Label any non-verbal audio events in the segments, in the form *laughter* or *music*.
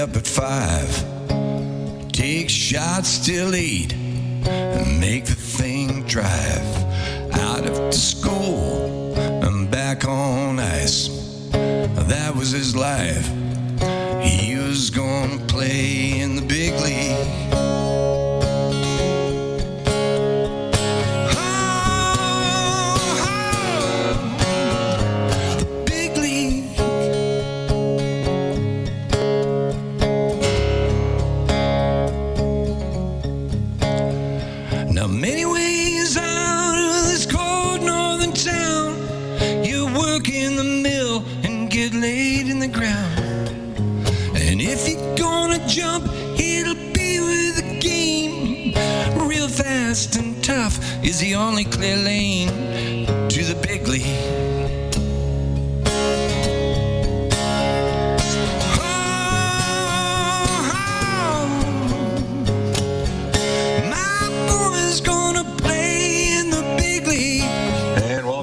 Up at five. Take shots till eight and make the thing drive. Out of the school and back on ice. That was his life. He was gonna play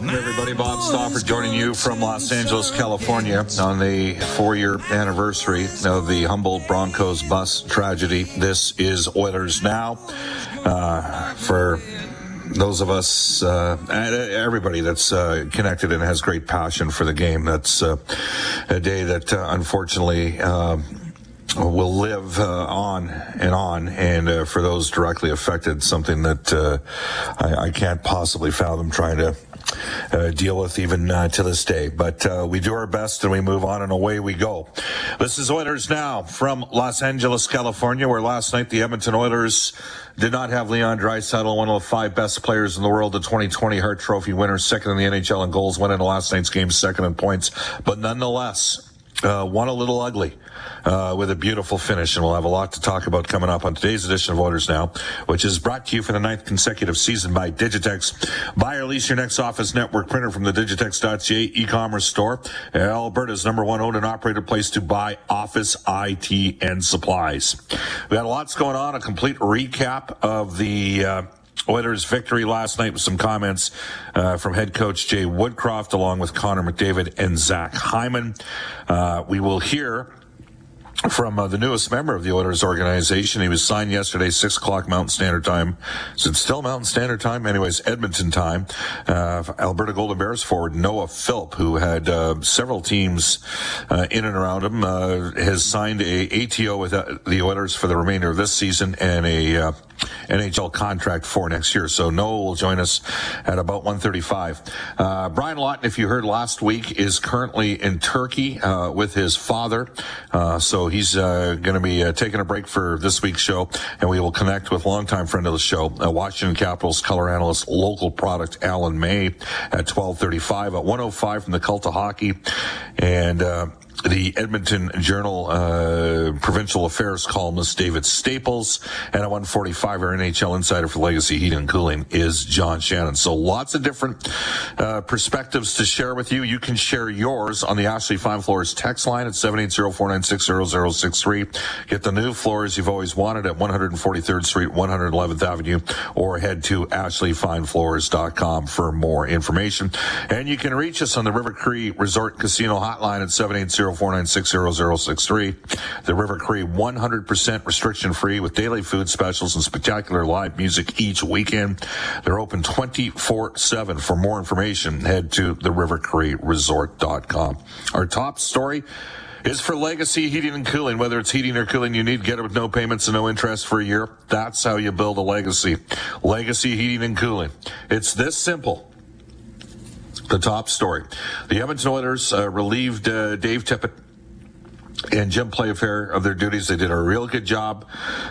welcome everybody. Bob Stauffer joining you from Los Angeles, California on the four-year anniversary of the Humboldt Broncos bus tragedy. This is Oilers Now. Uh, for those of us, uh, and everybody that's uh, connected and has great passion for the game, that's uh, a day that uh, unfortunately will live uh, on and on. And uh, for those directly affected, something that uh, I, I can't possibly fathom trying to. Uh, deal with even uh, to this day, but uh, we do our best and we move on and away we go. This is Oilers now from Los Angeles, California, where last night the Edmonton Oilers did not have Leon Draisaitl, one of the five best players in the world, the 2020 Hart Trophy winner, second in the NHL in goals, went into last night's game second in points, but nonetheless uh, won a little ugly uh, with a beautiful finish. And we'll have a lot to talk about coming up on today's edition of Oilers Now, which is brought to you for the ninth consecutive season by Digitex. Buy or lease your next office network printer from the Digitex.ca e-commerce store, Alberta's number one owned and operated place to buy office IT and supplies. We had lots going on, a complete recap of the uh, Oilers' victory last night with some comments uh, from head coach Jay Woodcroft, along with Connor McDavid and Zach Hyman. Uh, we will hear from uh, the newest member of the Oilers organization. He was signed yesterday, 6 o'clock Mountain Standard Time. Is it still Mountain Standard Time? Anyways, Edmonton time. Uh, Alberta Golden Bears forward Noah Philp, who had uh, several teams uh, in and around him, uh, has signed a ATO with uh, the Oilers for the remainder of this season and a NHL contract for next year. So Noah will join us at about 1:35. Uh, Brian Lawton, if you heard last week, is currently in Turkey uh, with his father. Uh, so he's uh, going to be uh, taking a break for this week's show, and we will connect with longtime friend of the show, uh, Washington Capitals color analyst, local product Alan May at 1235 at 105 from the Cult of Hockey. And, uh, the Edmonton Journal uh, provincial affairs columnist David Staples, and at 145 our NHL insider for Legacy Heating and Cooling is John Shannon. So lots of different uh, perspectives to share with you. You can share yours on the Ashley Fine Floors text line at 780-496-0063. Get the new floors you've always wanted at 143rd Street, 111th Avenue, or head to ashleyfinefloors.com for more information. And you can reach us on the River Cree Resort Casino hotline at 780 496 The River Cree 100% restriction free with daily food specials and spectacular live music each weekend. They're open 24 7. For more information, head to the Resort.com. Our top story is for Legacy Heating and Cooling. Whether it's heating or cooling you need, get it with no payments and no interest for a year. That's how you build a legacy. Legacy Heating and Cooling. It's this simple. The top story. The Edmonton Oilers uh, relieved uh, Dave Tippett and Jim Playfair of their duties. They did a real good job.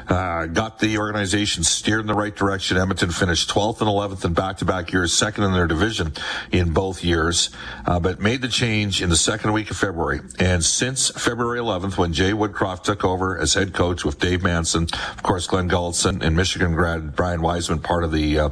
Uh, got the organization steered in the right direction. Edmonton finished 12th and 11th in back-to-back years, second in their division in both years, uh, but made the change in the second week of February. And since February 11th, when Jay Woodcroft took over as head coach with Dave Manson, of course, Glenn Gulutzan and Michigan grad Brian Wiseman, part of the uh,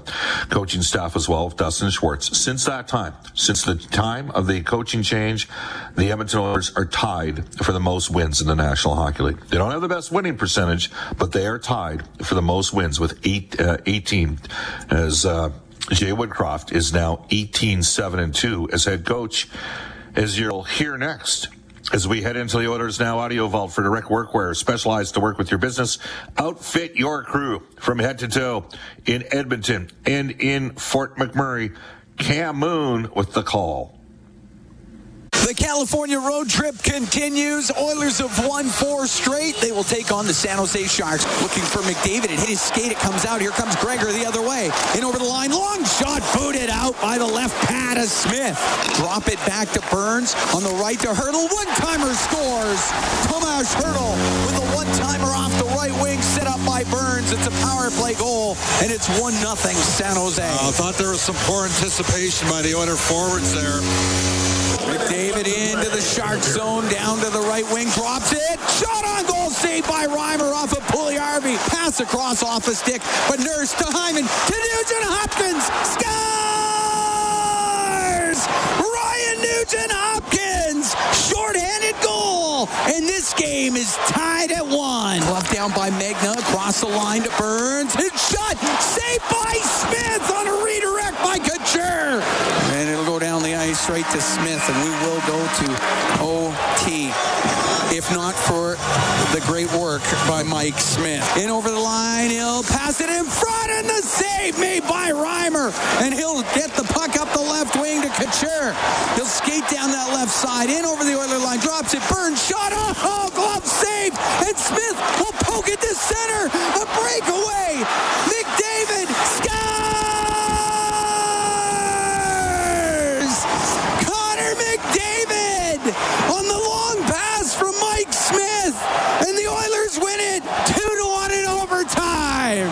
coaching staff as well, Dustin Schwartz. Since that time, since the time of the coaching change, the Edmonton Oilers are tied for the most wins in the National Hockey League. They don't have the best winning percentage, but they are tied for the most wins with eight, uh, 18 as uh, Jay Woodcroft is now 18 7 and 2 as head coach. As you'll hear next, as we head into the Oilers Now Audio Vault for direct workwear, specialized to work with your business, outfit your crew from head to toe in Edmonton and in Fort McMurray. Cam Moon with the call. The California road trip continues. Oilers have won four straight. They will take on the San Jose Sharks. Looking for McDavid. It hit his skate. It comes out. Here comes Gregor the other way. In over the line. Long shot booted out by the left pad of Smith. Drop it back to Burns. On the right to Hertl. One-timer scores. Tomas Hertl with a one-timer off the right wing set up by Burns. It's a power play goal, and it's 1-0 San Jose. Oh, I thought there was some poor anticipation by the Oiler forwards there. McDavid into the shark zone, down to the right wing, drops it. Shot on goal, saved by Reimer off of Puljujärvi. Pass across off a stick, but Nurse to Hyman, to Nugent Hopkins. Ryan Nugent Hopkins! Short-handed goal! And this game is tied at one. Left down by Megna, across the line to Burns. His shot, saved by Smith on a redirect by Couture. And it'll go down the ice straight to Smith, and we will go to OT. If not for the great work by Mike Smith. In over the line, he'll pass it in front, and the save made by Reimer. And he'll get the puck up the left wing to Couture. He'll skate down that left side, in over the Oiler line, drops it, Burns, shot, oh, glove save, and Smith will poke it to center. A breakaway. McDavid! Connor McDavid on the long pass from Mike Smith, and the Oilers win it two to one in overtime.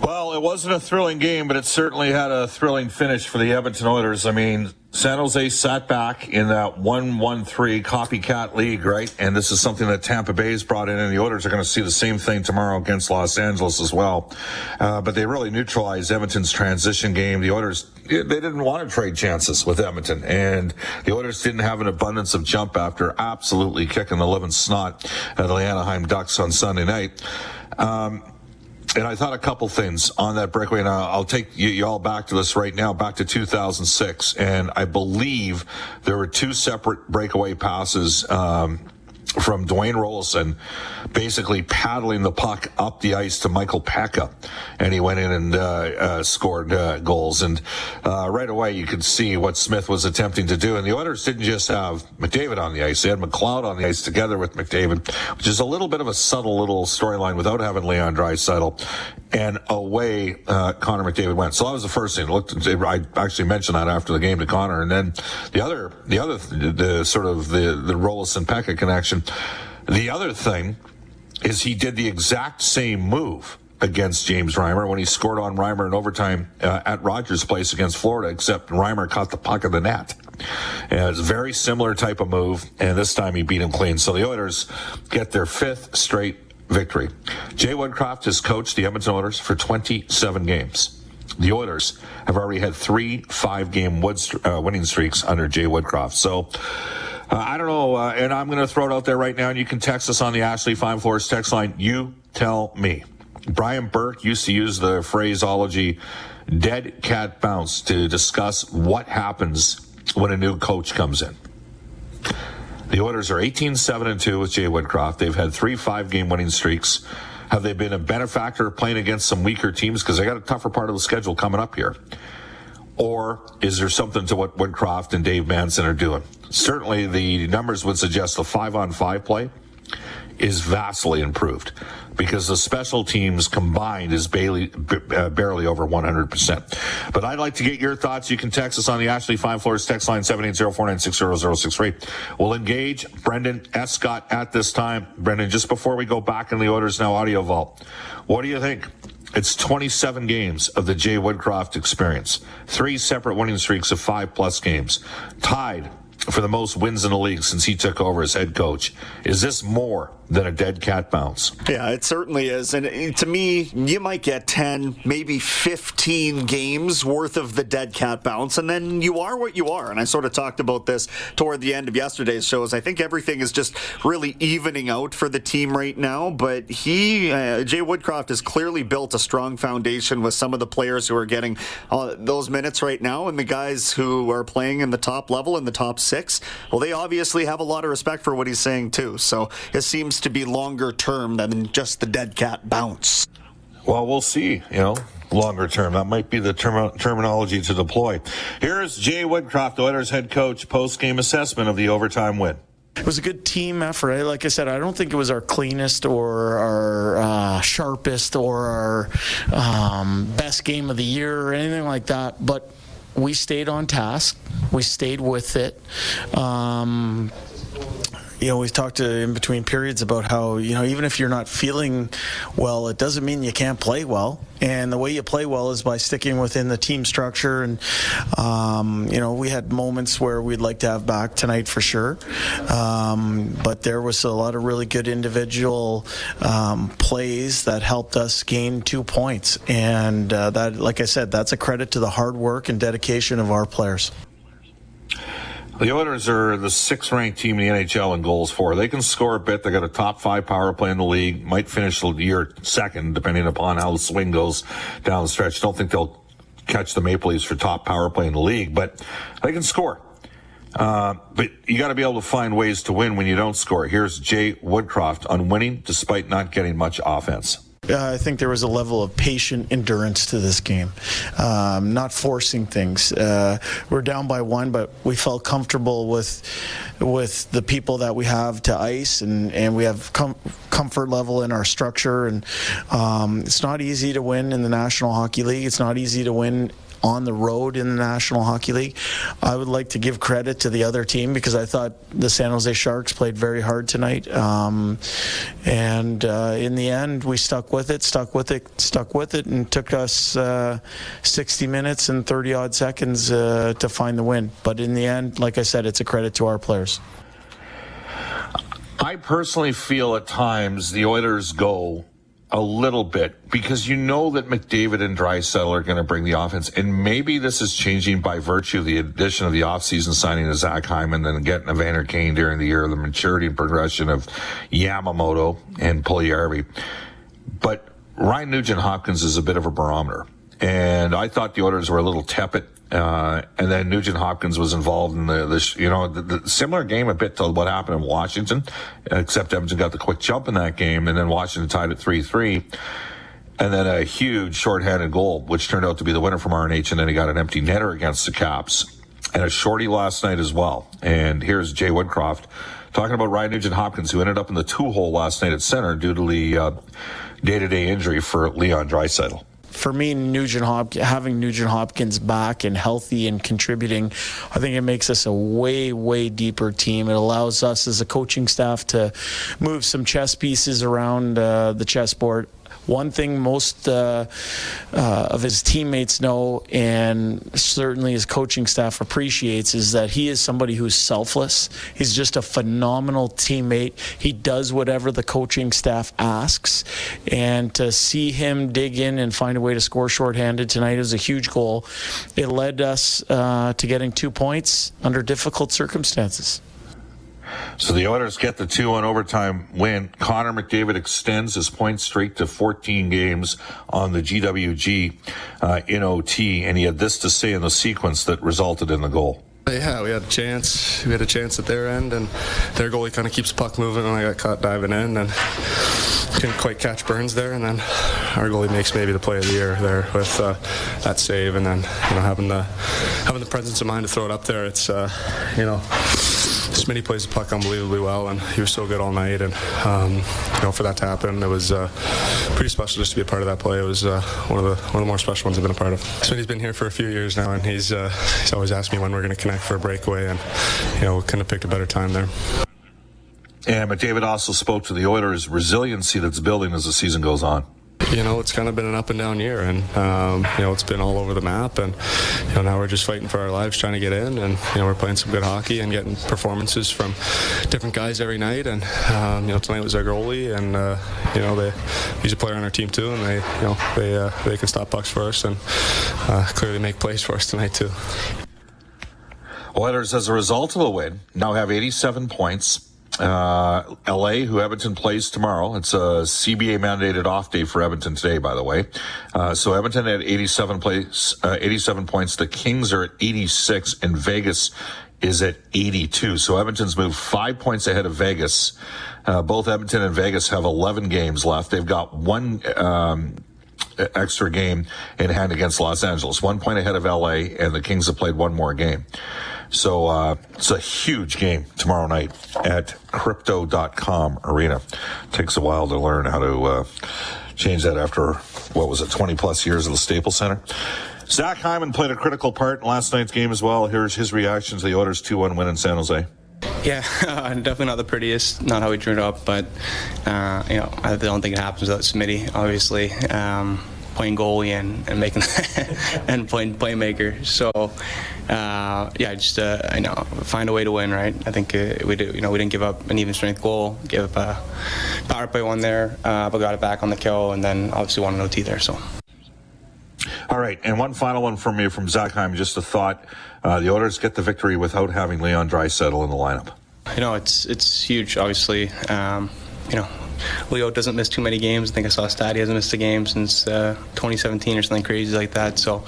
Well, it wasn't a thrilling game, but it certainly had a thrilling finish for the Edmonton Oilers. I mean, San Jose sat back in that 1-1-3 copycat league, right? And this is something that Tampa Bay's brought in, and the Oilers are going to see the same thing tomorrow against Los Angeles as well. Uh, but they really neutralized Edmonton's transition game. The Oilers, they didn't want to trade chances with Edmonton, and the Oilers didn't have an abundance of jump after absolutely kicking the living snot at the Anaheim Ducks on Sunday night. Um, and I thought a couple things on that breakaway, and I'll take you, you, all back to this right now, back to 2006. And I believe there were two separate breakaway passes. Um, from Dwayne Roloson basically paddling the puck up the ice to Michael Peca. And he went in and uh, uh, scored uh, goals. And uh, right away, you could see what Smith was attempting to do. And the Oilers didn't just have McDavid on the ice, they had McLeod on the ice together with McDavid, which is a little bit of a subtle little storyline without having Leon Draisaitl. And away uh, Connor McDavid went. So that was the first thing. Looked, I actually mentioned that after the game to Connor. And then the other, the other, the sort of the the Roloson Pekka connection. The other thing is he did the exact same move against James Reimer when he scored on Reimer in overtime uh, at Rogers Place against Florida, except Reimer caught the puck of the net. And it's a very similar type of move, and this time he beat him clean. So the Oilers get their fifth straight victory. Jay Woodcroft has coached the Edmonton Oilers for 27 games. The Oilers have already had three five-game uh, winning streaks under Jay Woodcroft. So uh, I don't know, uh, and I'm going to throw it out there right now, and you can text us on the Ashley Fine Floors text line. You tell me. Brian Burke used to use the phraseology dead cat bounce to discuss what happens when a new coach comes in. The Oilers are 18 7 and 2 with Jay Woodcroft. They've had three five game winning streaks. Have they been a benefactor playing against some weaker teams? Because they got a tougher part of the schedule coming up here. Or is there something to what Woodcroft and Dave Manson are doing? Certainly, the numbers would suggest the five on five play is vastly improved because the special teams combined is barely, uh, barely over 100%. But I'd like to get your thoughts. You can text us on the Ashley Fine Floors text line 780-496-0063. We'll engage Brendan Escott at this time. Brendan, just before we go back in the Oilers Now audio vault, what do you think? It's 27 games of the Jay Woodcroft experience. Three separate winning streaks of five plus games. Tied for the most wins in the league since he took over as head coach. Is this more than a dead cat bounce? Yeah, it certainly is. And uh, to me, you might get 10, maybe 15 games worth of the dead cat bounce, and then you are what you are. And I sort of talked about this toward the end of yesterday's shows. I think everything is just really evening out for the team right now. But he, uh, Jay Woodcroft, has clearly built a strong foundation with some of the players who are getting uh, those minutes right now, and the guys who are playing in the top level in the top six, well, they obviously have a lot of respect for what he's saying too. So it seems to be longer term than just the dead cat bounce. Well, we'll see. You know, longer term. That might be the term- terminology to deploy. Here's Jay Woodcroft, Oilers head coach, post game assessment of the overtime win. It was a good team effort. Like I said, I don't think it was our cleanest or our uh, sharpest or our um, best game of the year or anything like that. But we stayed on task. We stayed with it. Um, you know, we've talked to, in between periods about how, you know, even if you're not feeling well, it doesn't mean you can't play well. And the way you play well is by sticking within the team structure. And, um, you know, we had moments where we'd like to have back tonight for sure. Um, but there was a lot of really good individual um, plays that helped us gain two points. And uh, that, like I said, that's a credit to the hard work and dedication of our players. The Oilers are the sixth ranked team in the NHL in goals for. They can score a bit. They got a top five power play in the league. Might finish the year second, depending upon how the swing goes down the stretch. Don't think they'll catch the Maple Leafs for top power play in the league, but they can score. Uh, but you got to be able to find ways to win when you don't score. Here's Jay Woodcroft on winning despite not getting much offense. Uh, I think there was a level of patient endurance to this game, um, not forcing things. Uh, we're down by one, but we felt comfortable with with the people that we have to ice, and, and we have com- comfort level in our structure. And um, it's not easy to win in the National Hockey League. It's not easy to win on the road in the National Hockey League. I would like to give credit to the other team because I thought the San Jose Sharks played very hard tonight. Um, and uh, in the end, we stuck with it, stuck with it, stuck with it, and took us uh, 60 minutes and 30 odd seconds uh, to find the win. But in the end, like I said, it's a credit to our players. I personally feel at times the Oilers go a little bit because you know that McDavid and Draisaitl are going to bring the offense, and maybe this is changing by virtue of the addition of the offseason signing of Zach Hyman, then getting Evander Kane during the year, the maturity and progression of Yamamoto and Puljujarvi. But Ryan Nugent Hopkins is a bit of a barometer, and I thought the Oilers were a little tepid uh, and then Nugent Hopkins was involved in the, the you know, the, the, similar game a bit to what happened in Washington, except Edmonton got the quick jump in that game, and then Washington tied it 3-3. And then a huge shorthanded goal, which turned out to be the winner from RNH, and then he got an empty netter against the Caps. And a shorty last night as well. And here's Jay Woodcroft talking about Ryan Nugent Hopkins, who ended up in the two hole last night at center due to the uh, day-to-day injury for Leon Draisaitl for me, Nugent Hop- having Nugent Hopkins back and healthy and contributing, I think it makes us a way, way deeper team. It allows us as a coaching staff to move some chess pieces around uh, the chessboard one thing most uh, uh, of his teammates know, and certainly his coaching staff appreciates, is that he is somebody who's selfless. He's just a phenomenal teammate. He does whatever the coaching staff asks, and to see him dig in and find a way to score shorthanded tonight is a huge goal. It led us uh, to getting two points under difficult circumstances. So the Oilers get the 2 1 overtime win. Connor McDavid extends his point streak to 14 games on the GWG uh, in OT, and he had this to say in the sequence that resulted in the goal. Yeah, we had a chance. We had a chance at their end, and their goalie kind of keeps puck moving, and I got caught diving in and couldn't quite catch Burns there. And then our goalie makes maybe the play of the year there with uh, that save, and then you know having the having the presence of mind to throw it up there. It's uh, you know. Smitty plays the puck unbelievably well, and he was so good all night. And um, you know, for that to happen, it was uh, pretty special just to be a part of that play. It was uh, one of the one of the more special ones I've been a part of. Smitty's been here for a few years now, and he's uh, he's always asked me when we're going to connect for a breakaway, and you know, we couldn't have picked a better time there. And McDavid also spoke to the Oilers' resiliency that's building as the season goes on you know, it's kind of been an up and down year, and um, you know, it's been all over the map. And you know, now we're just fighting for our lives, trying to get in, and you know, we're playing some good hockey and getting performances from different guys every night. And um, you know, tonight was our goalie, and uh, you know, they he's a player on our team too, and they you know they uh, they can stop pucks for us and uh, clearly make plays for us tonight too. Oilers, as a result of the win, now have 87 points. Uh, LA, who Edmonton plays tomorrow. It's a CBA mandated off day for Edmonton today, by the way. Uh, so Edmonton at 87 place, uh, 87 points. The Kings are at 86 and Vegas is at 82. So Edmonton's moved five points ahead of Vegas. Uh, both Edmonton and Vegas have 11 games left. They've got one, um, extra game in hand against Los Angeles. One point ahead of LA, and the Kings have played one more game. So uh, it's a huge game tomorrow night at crypto.com arena. Takes a while to learn how to uh, change that after, what was it, 20 plus years at the Staples Center. Zach Hyman played a critical part in last night's game as well. Here's his reaction to the Oilers 2 1 win in San Jose. Yeah, *laughs* definitely not the prettiest, not how we drew it up, but uh, you know I don't think it happens without Smitty. Obviously, um, playing goalie and, and making *laughs* and playing playmaker. So uh, yeah, just uh, know find a way to win, right? I think uh, we did. You know, we didn't give up an even strength goal, give up a power play one there, uh, but got it back on the kill, and then obviously won an OT there. So. Right, and one final one from me from Zach Hyman. Just a thought: uh, the Oilers get the victory without having Leon Draisaitl in the lineup. You know, it's it's huge. Obviously, um, you know, Leo doesn't miss too many games. I think I saw a stat he hasn't missed a game since uh, 2017 or something crazy like that. So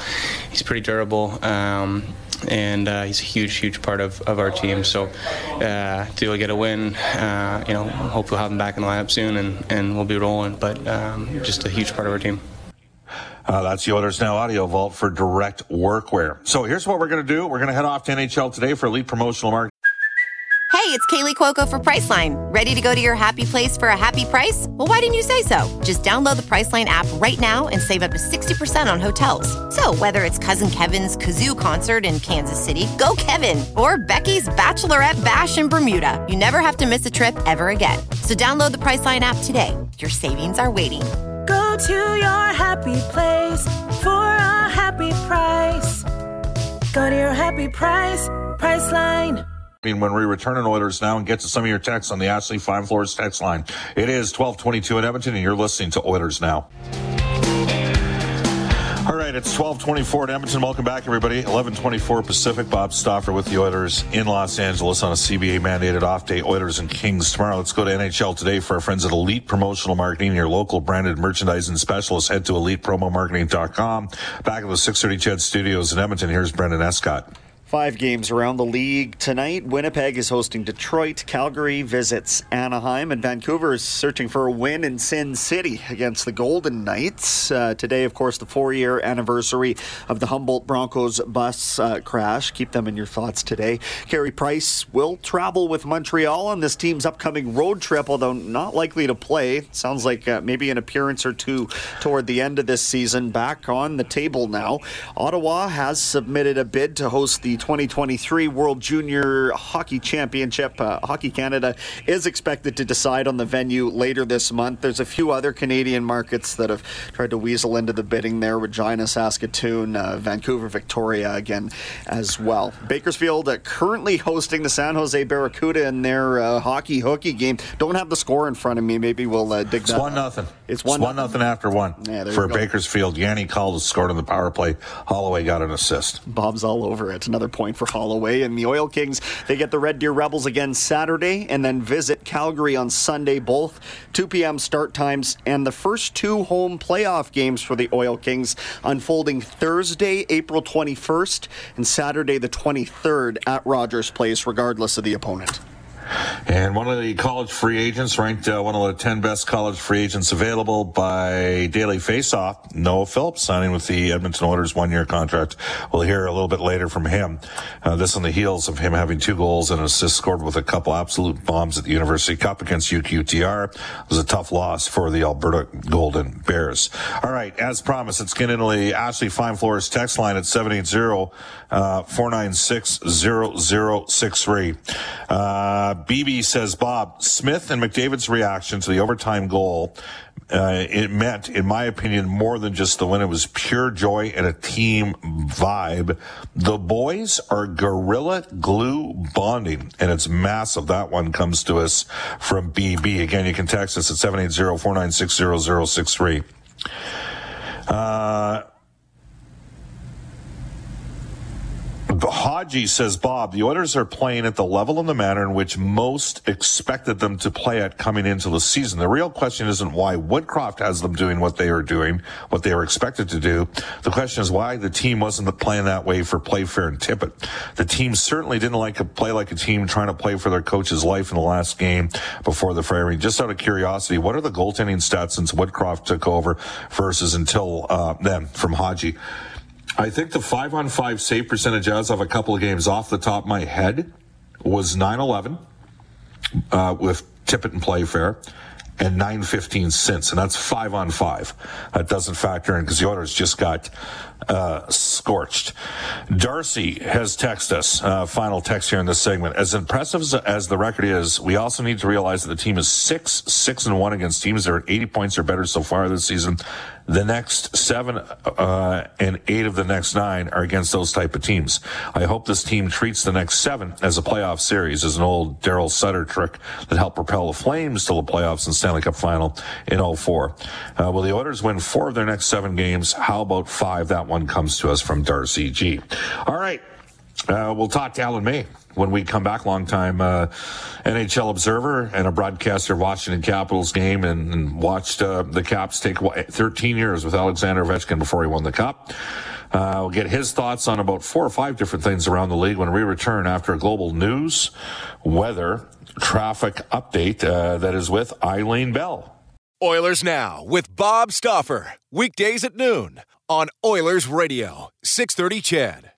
he's pretty durable. Um, and uh, he's a huge, huge part of, of our team. So uh, to get a win, uh, you know, hopefully we'll have him back in the lineup soon, and, and we'll be rolling. But um, just a huge part of our team. Uh, that's the Oilers Now Audio Vault for direct workwear. So here's what we're going to do. We're going to head off to NHL today for Elite Promotional Marketing. Hey, it's Kaley Cuoco for Priceline. Ready to go to your happy place for a happy price? Well, why didn't you say so? Just download the Priceline app right now and save up to 60% on hotels. So, whether it's Cousin Kevin's Kazoo concert in Kansas City, go Kevin, or Becky's Bachelorette Bash in Bermuda, you never have to miss a trip ever again. So, download the Priceline app today. Your savings are waiting. Go to your happy place for a happy price. Go to your happy price, Priceline when we return in Oilers now and get to some of your texts on the Ashley Fine Floors text line. It is 1222 in Edmonton, and you're listening to Oilers Now. Right, it's 1224 at Edmonton. Welcome back, everybody. 1124 Pacific. Bob Stauffer with the Oilers in Los Angeles on a CBA mandated off day. Oilers and Kings tomorrow. Let's go to NHL today for our friends at Elite Promotional Marketing, your local branded merchandising specialist. Head to elitepromomarketing.com. Back at the 630 CHED Studios in Edmonton, here's Brendan Escott. Five games around the league tonight. Winnipeg is hosting Detroit. Calgary visits Anaheim. And Vancouver is searching for a win in Sin City against the Golden Knights. Uh, today, of course, the four year anniversary of the Humboldt Broncos bus uh, crash. Keep them in your thoughts today. Carey Price will travel with Montreal on this team's upcoming road trip, although not likely to play. Sounds like uh, maybe an appearance or two toward the end of this season. Back on the table now. Ottawa has submitted a bid to host the 2023 World Junior Hockey Championship. Uh, Hockey Canada is expected to decide on the venue later this month. There's a few other Canadian markets that have tried to weasel into the bidding there Regina, Saskatoon, uh, Vancouver, Victoria again as well. Bakersfield uh, currently hosting the San Jose Barracuda in their uh, hockey hooky game. Don't have the score in front of me. Maybe we'll uh, dig it's that. One nothing. It's one, it's one nothing after one yeah, for Bakersfield. Yanni Kaldis scored on the power play. Holloway got an assist. Bob's all over it. Another point for Holloway. And the Oil Kings, they get the Red Deer Rebels again Saturday and then visit Calgary on Sunday, both 2 p.m. start times. And the first two home playoff games for the Oil Kings unfolding Thursday, April 21st, and Saturday, the 23rd at Rogers Place, regardless of the opponent. And one of the college free agents, ranked uh, one of the 10 best college free agents available by Daily Faceoff, Noah Philp, signing with the Edmonton Oilers one year contract. We'll hear a little bit later from him. Uh, this on the heels of him having two goals and an assist scored with a couple absolute bombs at the University Cup against UQTR. It was a tough loss for the Alberta Golden Bears. All right, as promised, it's getting into the Ashley Fine Floors text line at 780 uh, 496 0063. Uh, Says, Bob, Smith and McDavid's reaction to the overtime goal, uh, it meant, in my opinion, more than just the win. It was pure joy and a team vibe. The boys are gorilla glue bonding, and it's massive. That one comes to us from BB. Again, you can text us at 780 496 0063. Uh, Haji says, Bob, the Oilers are playing at the level and the manner in which most expected them to play at coming into the season. The real question isn't why Woodcroft has them doing what they are doing, what they were expected to do. The question is why the team wasn't playing that way for Playfair and Tippett. The team certainly didn't like to play like a team trying to play for their coach's life in the last game before the firing. Just out of curiosity, what are the goaltending stats since Woodcroft took over versus until uh, then from Haji? I think the five on five save percentage as of a couple of games off the top of my head was 9 11 uh, with Tippett and Playfair and 915 since, and that's five on five. That doesn't factor in because the Oilers just got uh, scorched. Darcy has texted us, uh, final text here in this segment. As impressive as, as, the record is, we also need to realize that the team is six, six and one against teams that are 80 points or better so far this season. The next seven uh, and eight of the next nine are against those type of teams. I hope this team treats the next seven as a playoff series, as an old Daryl Sutter trick that helped propel the Flames to the playoffs and Stanley Cup final in 04. Uh, will the Oilers win four of their next seven games? How about five? That one comes to us from Darcy G. All right. Uh, we'll talk to Alan May when we come back. Long time uh, NHL observer and a broadcaster of Washington Capitals game and, and watched uh, the Caps take 13 years with Alexander Ovechkin before he won the Cup. Uh, we'll get his thoughts on about four or five different things around the league when we return after a global news, weather, traffic update uh, that is with Eileen Bell. Oilers Now with Bob Stauffer. Weekdays at noon on Oilers Radio, 630 CHED.